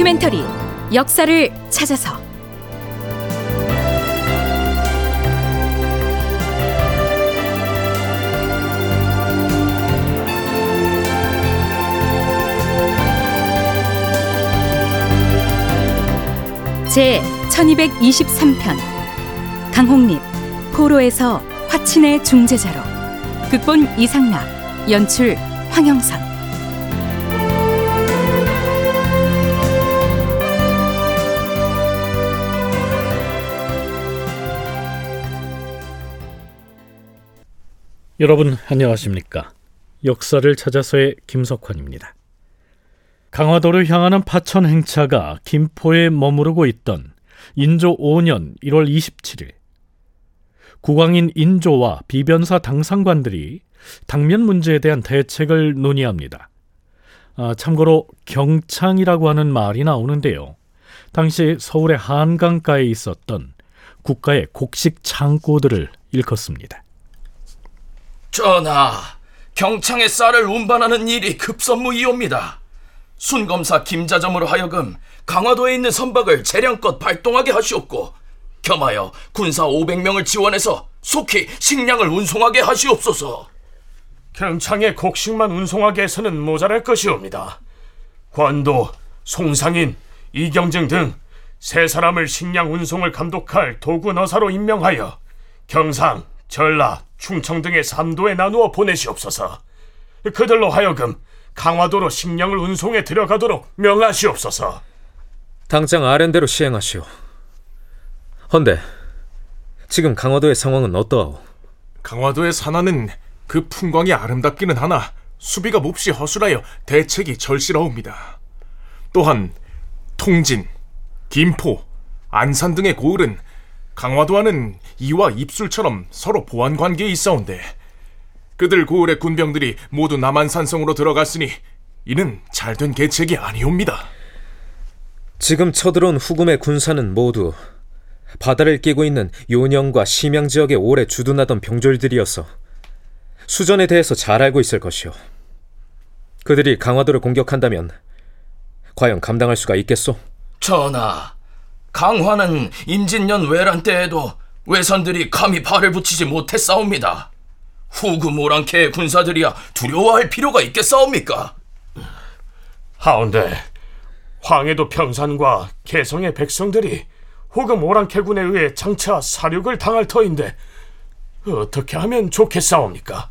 다큐멘터리 역사를 찾아서. 제 1223편. 강홍립 포로에서 화친의 중재자로 극본 이상락 연출 황영선 여러분 안녕하십니까? 역사를 찾아서의 김석환입니다. 강화도를 향하는 파천 행차가 김포에 머무르고 있던 인조 5년 1월 27일 국왕인 인조와 비변사 당상관들이 당면 문제에 대한 대책을 논의합니다. 아, 참고로 경창이라고 하는 말이 나오는데요. 당시 서울의 한강가에 있었던 국가의 곡식 창고들을 일컫습니다. 전하, 경창의 쌀을 운반하는 일이 급선무이옵니다. 순검사 김자점으로 하여금 강화도에 있는 선박을 재량껏 발동하게 하시옵고 겸하여 군사 500명을 지원해서 속히 식량을 운송하게 하시옵소서. 경창의 곡식만 운송하게 해서는 모자랄 것이옵니다. 관도, 송상인, 이경증 등 세 사람을 식량 운송을 감독할 도구 너사로 임명하여 경상, 전라, 충청 등의 삼도에 나누어 보내시옵소서. 그들로 하여금 강화도로 식량을 운송해 들어가도록 명하시옵소서. 당장 아랜대로 시행하시오. 헌데 지금 강화도의 상황은 어떠하오? 강화도의 산하는 그 풍광이 아름답기는 하나 수비가 몹시 허술하여 대책이 절실하옵니다. 또한 통진, 김포, 안산 등의 고을은 강화도와는 이와 입술처럼 서로 보안 관계에 있어온데 그들 고을의 군병들이 모두 남한산성으로 들어갔으니 이는 잘된 계책이 아니옵니다. 지금 쳐들어온 후금의 군사는 모두 바다를 끼고 있는 요령과 심양 지역에 오래 주둔하던 병졸들이어서 수전에 대해서 잘 알고 있을 것이오. 그들이 강화도를 공격한다면 과연 감당할 수가 있겠소? 전하, 강화는 임진년 외란 때에도 외선들이 감히 발을 붙이지 못했사옵니다. 후금 오랑캐의 군사들이야 두려워할 필요가 있겠사옵니까? 하운데 황해도 평산과 개성의 백성들이 호금 오랑캐군에 의해 장차 사륙을 당할 터인데 어떻게 하면 좋겠사옵니까?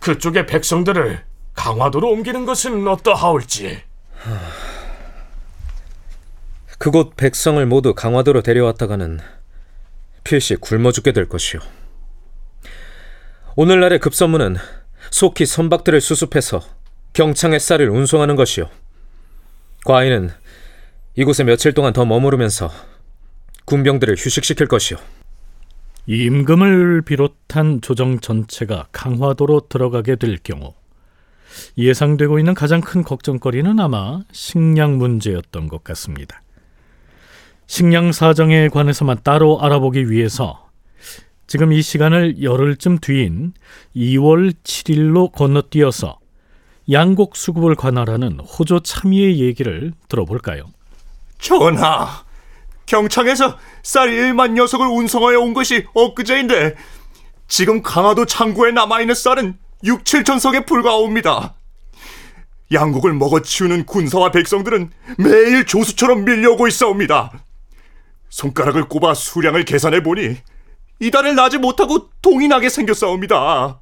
그쪽의 백성들을 강화도로 옮기는 것은 어떠하올지. 그곳 백성을 모두 강화도로 데려왔다가는 필시 굶어 죽게 될 것이오. 오늘날의 급선무는 속히 선박들을 수습해서 경창의 쌀을 운송하는 것이오. 과인은 이곳에 며칠 동안 더 머무르면서 군병들을 휴식시킬 것이오. 임금을 비롯한 조정 전체가 강화도로 들어가게 될 경우 예상되고 있는 가장 큰 걱정거리는 아마 식량 문제였던 것 같습니다. 식량 사정에 관해서만 따로 알아보기 위해서 지금 이 시간을 열흘쯤 뒤인 2월 7일로 건너뛰어서 양곡 수급을 관할하는 호조 참의의 얘기를 들어볼까요? 전하, 경창에서 쌀 1만 녀석을 운송하여 온 것이 엊그제인데 지금 강화도 창고에 남아있는 쌀은 6, 7천 석에 불과합니다. 양국을 먹어치우는 군사와 백성들은 매일 조수처럼 밀려오고 있사옵니다. 손가락을 꼽아 수량을 계산해 보니 이달을 나지 못하고 동이 나게 생겼사옵니다.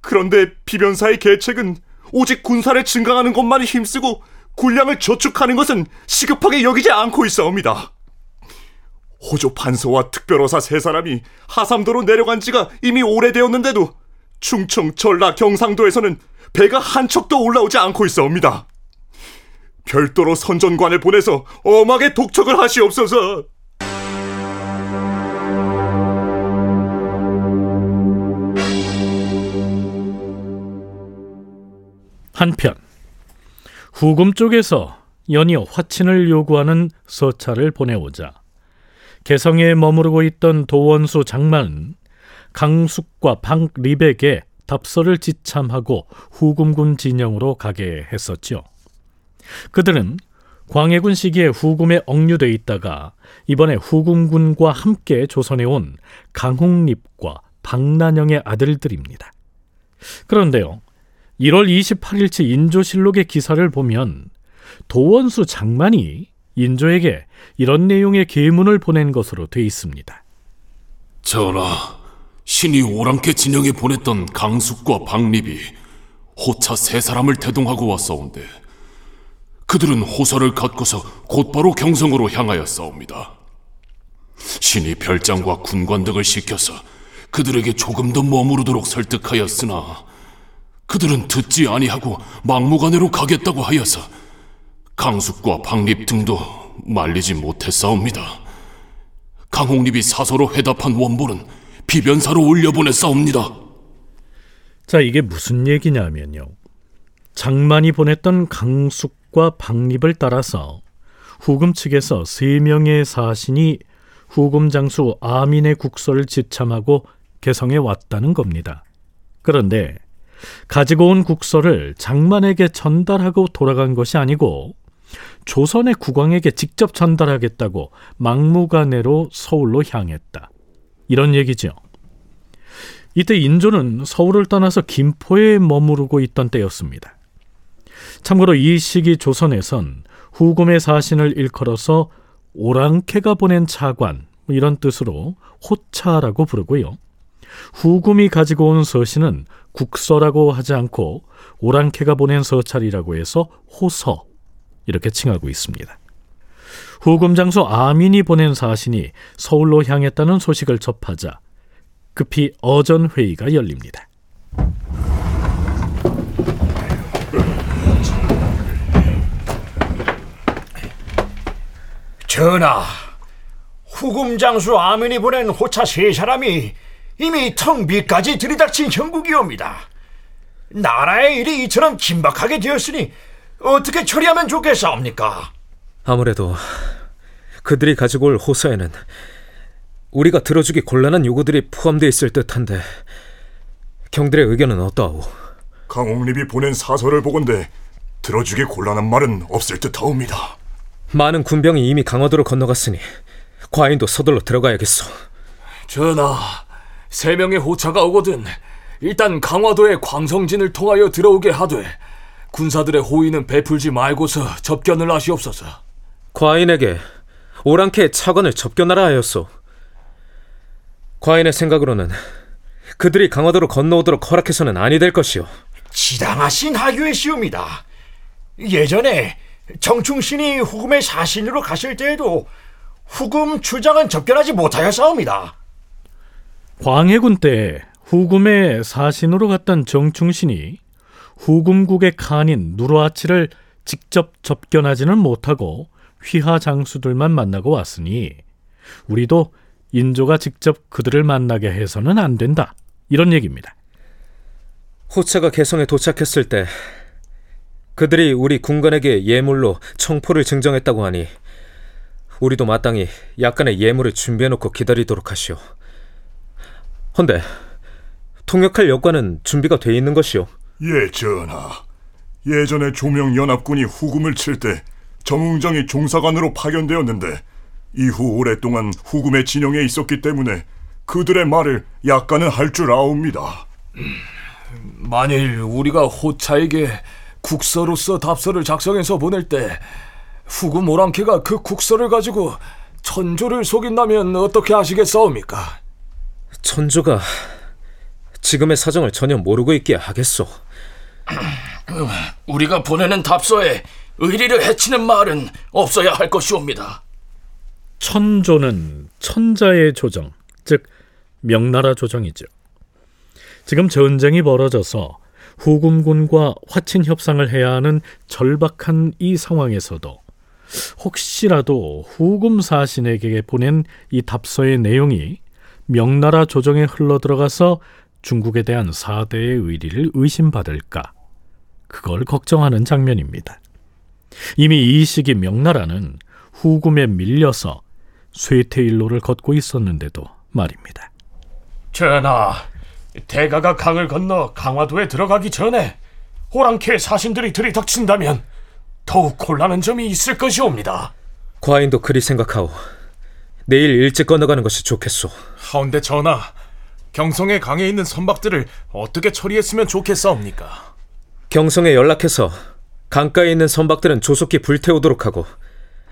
그런데 비변사의 계책은 오직 군사를 증강하는 것만 힘쓰고 군량을 저축하는 것은 시급하게 여기지 않고 있사옵니다. 호조 판서와 특별호사 세 사람이 하삼도로 내려간 지가 이미 오래되었는데도 충청, 전라, 경상도에서는 배가 한 척도 올라오지 않고 있사옵니다. 별도로 선전관을 보내서 엄하게 독촉을 하시옵소서. 한편 후금 쪽에서 연이어 화친을 요구하는 서찰을 보내오자 개성에 머무르고 있던 도원수 장만은 강숙과 박리백에 답서를 지참하고 후금군 진영으로 가게 했었죠. 그들은 광해군 시기에 후금에 억류돼 있다가 이번에 후금군과 함께 조선에 온 강홍립과 박난영의 아들들입니다. 그런데요. 1월 28일치 인조실록의 기사를 보면 도원수 장만이 인조에게 이런 내용의 계문을 보낸 것으로 돼 있습니다. 전하, 신이 오랑캐 진영에 보냈던 강숙과 박립이 호차 세 사람을 대동하고 왔사온데 그들은 호서를 갖고서 곧바로 경성으로 향하였사옵니다. 신이 별장과 군관 등을 시켜서 그들에게 조금 더 머무르도록 설득하였으나 그들은 듣지 아니하고 막무가내로 가겠다고 하여서 강숙과 박립 등도 말리지 못했사옵니다. 강홍립이 사서로 회답한 원본은 비변사로 올려보냈사옵니다. 자, 이게 무슨 얘기냐면요. 장만이 보냈던 강숙 과 박립을 따라서 후금 측에서 세 명의 사신이 후금 장수 아민의 국서를 지참하고 개성에 왔다는 겁니다. 그런데 가지고 온 국서를 장만에게 전달하고 돌아간 것이 아니고 조선의 국왕에게 직접 전달하겠다고 막무가내로 서울로 향했다. 이런 얘기죠. 이때 인조는 서울을 떠나서 김포에 머무르고 있던 때였습니다. 참고로 이 시기 조선에선 후금의 사신을 일컬어서 오랑캐가 보낸 차관 뭐 이런 뜻으로 호차라고 부르고요. 후금이 가지고 온 서신은 국서라고 하지 않고 오랑캐가 보낸 서찰이라고 해서 호서 이렇게 칭하고 있습니다. 후금 장수 아민이 보낸 사신이 서울로 향했다는 소식을 접하자 급히 어전 회의가 열립니다. 전하, 후금 장수 아민이 보낸 호차 세 사람이 이미 턱 밑까지 들이닥친 형국이옵니다. 나라의 일이 이처럼 긴박하게 되었으니 어떻게 처리하면 좋겠사옵니까? 아무래도 그들이 가지고 올 호서에는 우리가 들어주기 곤란한 요구들이 포함되어 있을 듯한데 경들의 의견은 어떠하오? 강홍립이 보낸 사서를 보건대 들어주기 곤란한 말은 없을 듯하옵니다. 많은 군병이 이미 강화도로 건너갔으니 과인도 서둘러 들어가야겠소. 전하, 세 명의 호차가 오거든 일단 강화도의 광성진을 통하여 들어오게 하되 군사들의 호의는 베풀지 말고서 접견을 하시옵소서. 과인에게 오랑캐의 차관을 접견하라 하였소. 과인의 생각으로는 그들이 강화도로 건너오도록 허락해서는 아니 될 것이오. 지당하신 하교의 시옵니다. 예전에 정충신이 후금의 사신으로 가실 때에도 후금 주장은 접견하지 못하였사옵니다. 광해군 때 후금의 사신으로 갔던 정충신이 후금국의 칸인 누르하치를 직접 접견하지는 못하고 휘하 장수들만 만나고 왔으니 우리도 인조가 직접 그들을 만나게 해서는 안 된다. 이런 얘기입니다. 호차가 개성에 도착했을 때 그들이 우리 군관에게 예물로 청포를 증정했다고 하니 우리도 마땅히 약간의 예물을 준비해놓고 기다리도록 하시오. 헌데 통역할 여과는 준비가 돼 있는 것이오. 예, 전하. 예전에 조명 연합군이 후금을 칠 때 정웅정이 종사관으로 파견되었는데 이후 오랫동안 후금의 진영에 있었기 때문에 그들의 말을 약간은 할 줄 아옵니다. 만일 우리가 호차에게 국서로서 답서를 작성해서 보낼 때 후금 오랑캐가 그 국서를 가지고 천조를 속인다면 어떻게 하시겠사옵니까? 천조가 지금의 사정을 전혀 모르고 있기에 하겠소. 우리가 보내는 답서에 의리를 해치는 말은 없어야 할 것이옵니다. 천조는 천자의 조정, 즉 명나라 조정이죠. 지금 전쟁이 벌어져서 후금군과 화친 협상을 해야 하는 절박한 이 상황에서도 혹시라도 후금 사신에게 보낸 이 답서의 내용이 명나라 조정에 흘러들어가서 중국에 대한 사대의 의리를 의심받을까 그걸 걱정하는 장면입니다. 이미 이 시기 명나라는 후금에 밀려서 쇠퇴일로를 걷고 있었는데도 말입니다. 전하, 대가가 강을 건너 강화도에 들어가기 전에 호랑캐 사신들이 들이닥친다면 더욱 곤란한 점이 있을 것이옵니다. 과인도 그리 생각하오. 내일 일찍 건너가는 것이 좋겠소. 하운데 전하, 경성의 강에 있는 선박들을 어떻게 처리했으면 좋겠사옵니까? 경성에 연락해서 강가에 있는 선박들은 조속히 불태우도록 하고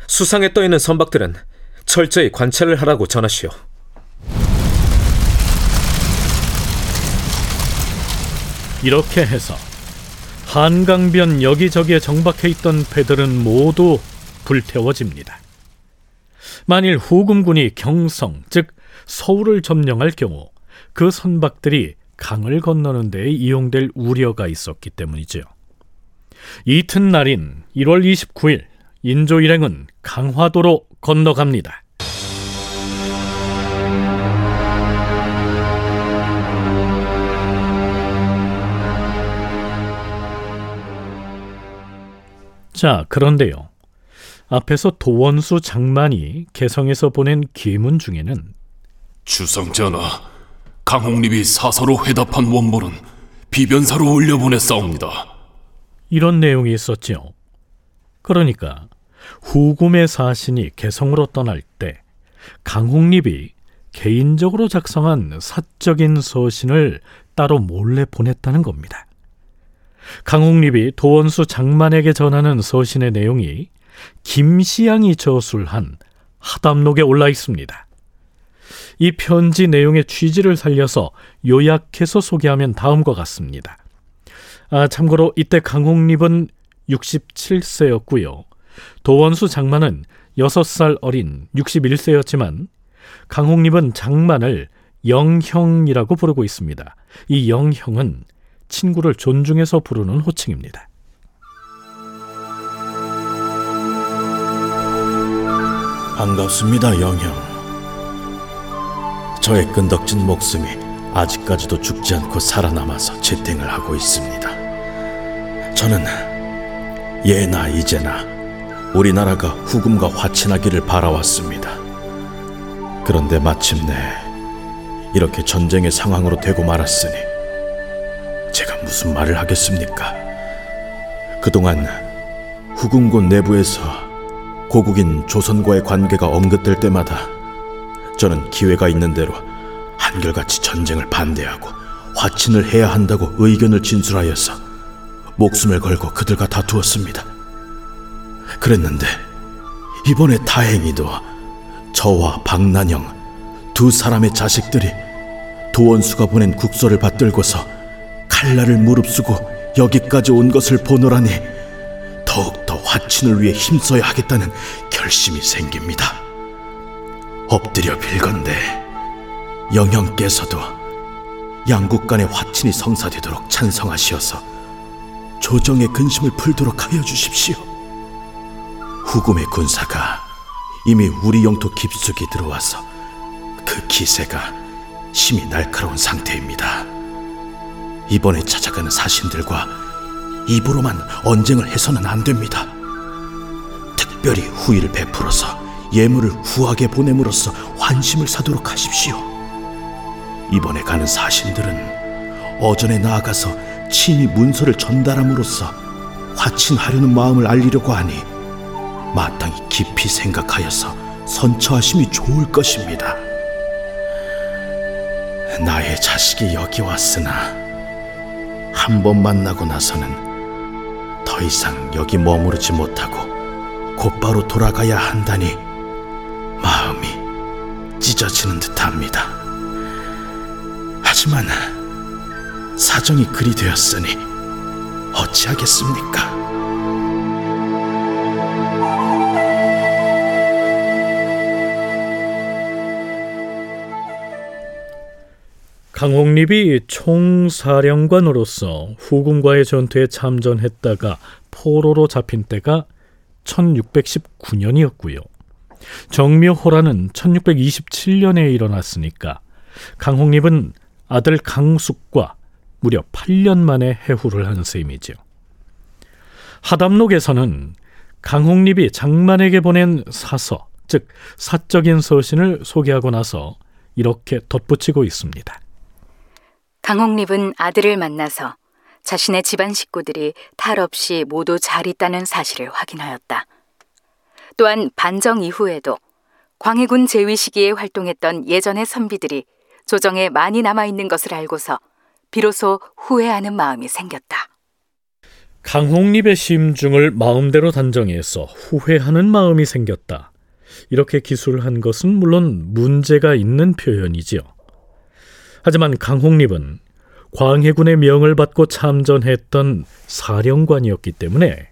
수상에 떠 있는 선박들은 철저히 관찰을 하라고 전하시오. 이렇게 해서 한강변 여기저기에 정박해 있던 배들은 모두 불태워집니다. 만일 후금군이 경성, 즉 서울을 점령할 경우 그 선박들이 강을 건너는 데 이용될 우려가 있었기 때문이죠. 이튿날인 1월 29일 인조 일행은 강화도로 건너갑니다. 자, 그런데요. 앞에서 도원수 장만이 개성에서 보낸 기문 중에는 주상전하, 강홍립이 사서로 회답한 원본은 비변사로 올려보냈사옵니다. 이런 내용이 있었지요. 그러니까 후금의 사신이 개성으로 떠날 때 강홍립이 개인적으로 작성한 사적인 서신을 따로 몰래 보냈다는 겁니다. 강홍립이 도원수 장만에게 전하는 서신의 내용이 김시양이 저술한 하담록에 올라 있습니다. 이 편지 내용의 취지를 살려서 요약해서 소개하면 다음과 같습니다. 아, 참고로 이때 강홍립은 67세였고요. 도원수 장만은 6살 어린 61세였지만 강홍립은 장만을 영형이라고 부르고 있습니다. 이 영형은 친구를 존중해서 부르는 호칭입니다. 반갑습니다, 영형. 저의 끈덕진 목숨이 아직까지도 죽지 않고 살아남아서 재땡을 하고 있습니다. 저는 예나 이제나 우리나라가 후금과 화친하기를 바라왔습니다. 그런데 마침내 이렇게 전쟁의 상황으로 되고 말았으니 제가 무슨 말을 하겠습니까? 그동안 후금군 내부에서 고국인 조선과의 관계가 언급될 때마다 저는 기회가 있는 대로 한결같이 전쟁을 반대하고 화친을 해야 한다고 의견을 진술하여서 목숨을 걸고 그들과 다투었습니다. 그랬는데 이번에 다행히도 저와 박난영 두 사람의 자식들이 도원수가 보낸 국서를 받들고서 칼날을 무릅쓰고 여기까지 온 것을 보노라니 더욱더 화친을 위해 힘써야 하겠다는 결심이 생깁니다. 엎드려 빌건대 영형께서도 양국 간의 화친이 성사되도록 찬성하시어서 조정의 근심을 풀도록 하여 주십시오. 후금의 군사가 이미 우리 영토 깊숙이 들어와서 그 기세가 심히 날카로운 상태입니다. 이번에 찾아가는 사신들과 입으로만 언쟁을 해서는 안 됩니다. 특별히 후의를 베풀어서 예물을 후하게 보냄으로써 환심을 사도록 하십시오. 이번에 가는 사신들은 어전에 나아가서 친히 문서를 전달함으로써 화친하려는 마음을 알리려고 하니 마땅히 깊이 생각하여서 선처하심이 좋을 것입니다. 나의 자식이 여기 왔으나 한 번 만나고 나서는 더 이상 여기 머무르지 못하고 곧바로 돌아가야 한다니 마음이 찢어지는 듯합니다. 하지만 사정이 그리 되었으니 어찌하겠습니까? 강홍립이 총사령관으로서 후금과의 전투에 참전했다가 포로로 잡힌 때가 1619년이었고요. 정묘호란은 1627년에 일어났으니까 강홍립은 아들 강숙과 무려 8년 만에 해후를 한 셈이죠. 하담록에서는 강홍립이 장만에게 보낸 사서, 즉 사적인 서신을 소개하고 나서 이렇게 덧붙이고 있습니다. 강홍립은 아들을 만나서 자신의 집안 식구들이 탈 없이 모두 잘 있다는 사실을 확인하였다. 또한 반정 이후에도 광해군 제위 시기에 활동했던 예전의 선비들이 조정에 많이 남아 있는 것을 알고서 비로소 후회하는 마음이 생겼다. 강홍립의 심중을 마음대로 단정해서 후회하는 마음이 생겼다. 이렇게 기술한 것은 물론 문제가 있는 표현이지요. 하지만 강홍립은 광해군의 명을 받고 참전했던 사령관이었기 때문에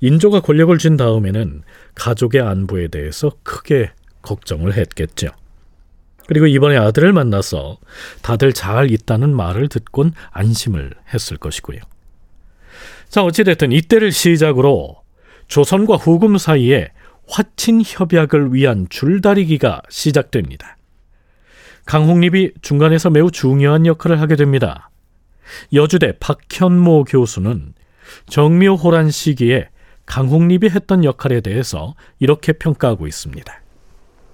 인조가 권력을 쥔 다음에는 가족의 안부에 대해서 크게 걱정을 했겠죠. 그리고 이번에 아들을 만나서 다들 잘 있다는 말을 듣곤 안심을 했을 것이고요. 자, 어찌됐든 이때를 시작으로 조선과 후금 사이에 화친 협약을 위한 줄다리기가 시작됩니다. 강홍립이 중간에서 매우 중요한 역할을 하게 됩니다. 여주대 박현모 교수는 정묘호란 시기에 강홍립이 했던 역할에 대해서 이렇게 평가하고 있습니다.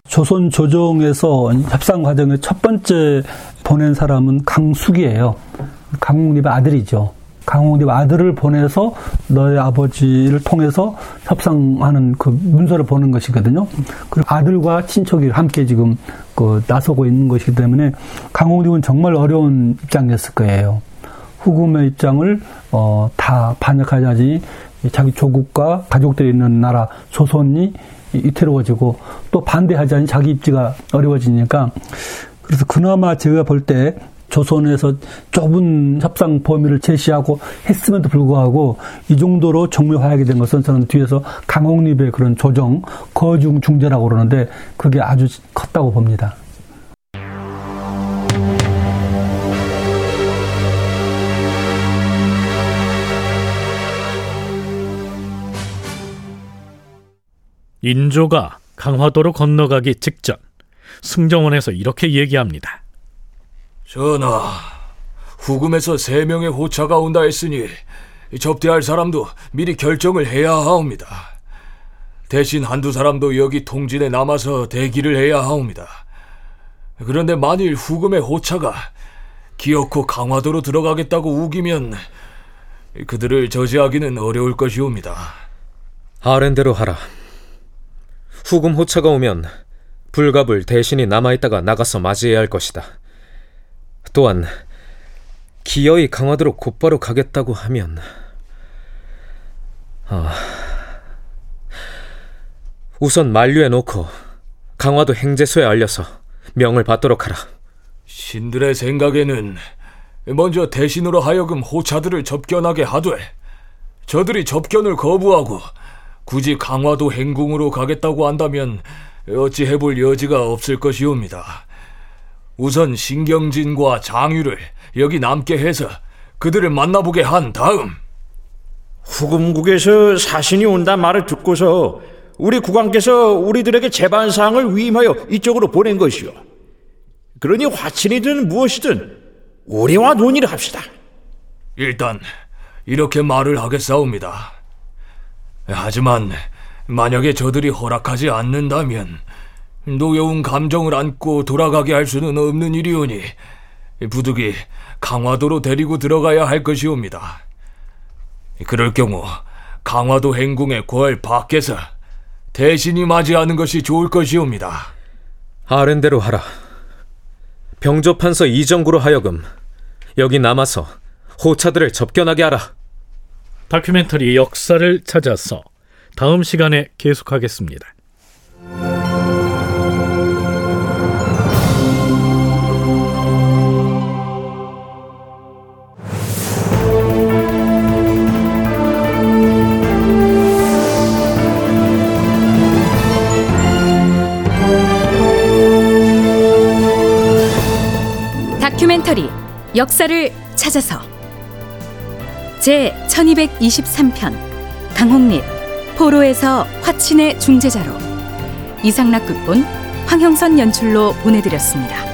조선 조정에서 협상 과정의 첫 번째 보낸 사람은 강숙이에요. 강홍립의 아들이죠. 강홍립 아들을 보내서 너의 아버지를 통해서 협상하는 그 문서를 보는 것이거든요. 그리고 아들과 친척이 함께 지금 그 나서고 있는 것이기 때문에 강홍립은 정말 어려운 입장이었을 거예요. 후금의 입장을 어, 다 반역하자니 자기 조국과 가족들이 있는 나라 조선이 이태로워지고 또 반대하자니 자기 입지가 어려워지니까 그래서 그나마 제가 볼때 조선에서 좁은 협상 범위를 제시하고 했음에도 불구하고 이 정도로 정밀화하게 된 것은 저는 뒤에서 강홍립의 그런 조정, 거중 중재라고 그러는데 그게 아주 컸다고 봅니다. 인조가 강화도로 건너가기 직전 승정원에서 이렇게 얘기합니다. 전하, 후금에서 세 명의 호차가 온다 했으니 접대할 사람도 미리 결정을 해야 하옵니다. 대신 한두 사람도 여기 통진에 남아서 대기를 해야 하옵니다. 그런데 만일 후금의 호차가 기어코 강화도로 들어가겠다고 우기면 그들을 저지하기는 어려울 것이옵니다. 아랜대로 하라. 후금 호차가 오면 불갑을 대신이 남아있다가 나가서 맞이해야 할 것이다. 또한 기어이 강화도로 곧바로 가겠다고 하면 아, 우선 만류해 놓고 강화도 행제소에 알려서 명을 받도록 하라. 신들의 생각에는 먼저 대신으로 하여금 호차들을 접견하게 하되 저들이 접견을 거부하고 굳이 강화도 행궁으로 가겠다고 한다면 어찌 해볼 여지가 없을 것이옵니다. 우선 신경진과 장유를 여기 남게 해서 그들을 만나보게 한 다음 후금국에서 사신이 온다 말을 듣고서 우리 국왕께서 우리들에게 재반 사항을 위임하여 이쪽으로 보낸 것이오. 그러니 화친이든 무엇이든 우리와 논의를 합시다. 일단 이렇게 말을 하겠사옵니다. 하지만 만약에 저들이 허락하지 않는다면 노여운 감정을 안고 돌아가게 할 수는 없는 일이오니 부득이 강화도로 데리고 들어가야 할 것이옵니다. 그럴 경우 강화도 행궁의 궐 밖에서 대신이 맞이하는 것이 좋을 것이옵니다. 아랜대로 하라. 병조판서 이정구로 하여금 여기 남아서 호차들을 접견하게 하라. 다큐멘터리 역사를 찾아서 다음 시간에 계속하겠습니다. 역사를 찾아서 제 1223편 강홍립 포로에서 화친의 중재자로 이상락 극본 황형선 연출로 보내드렸습니다.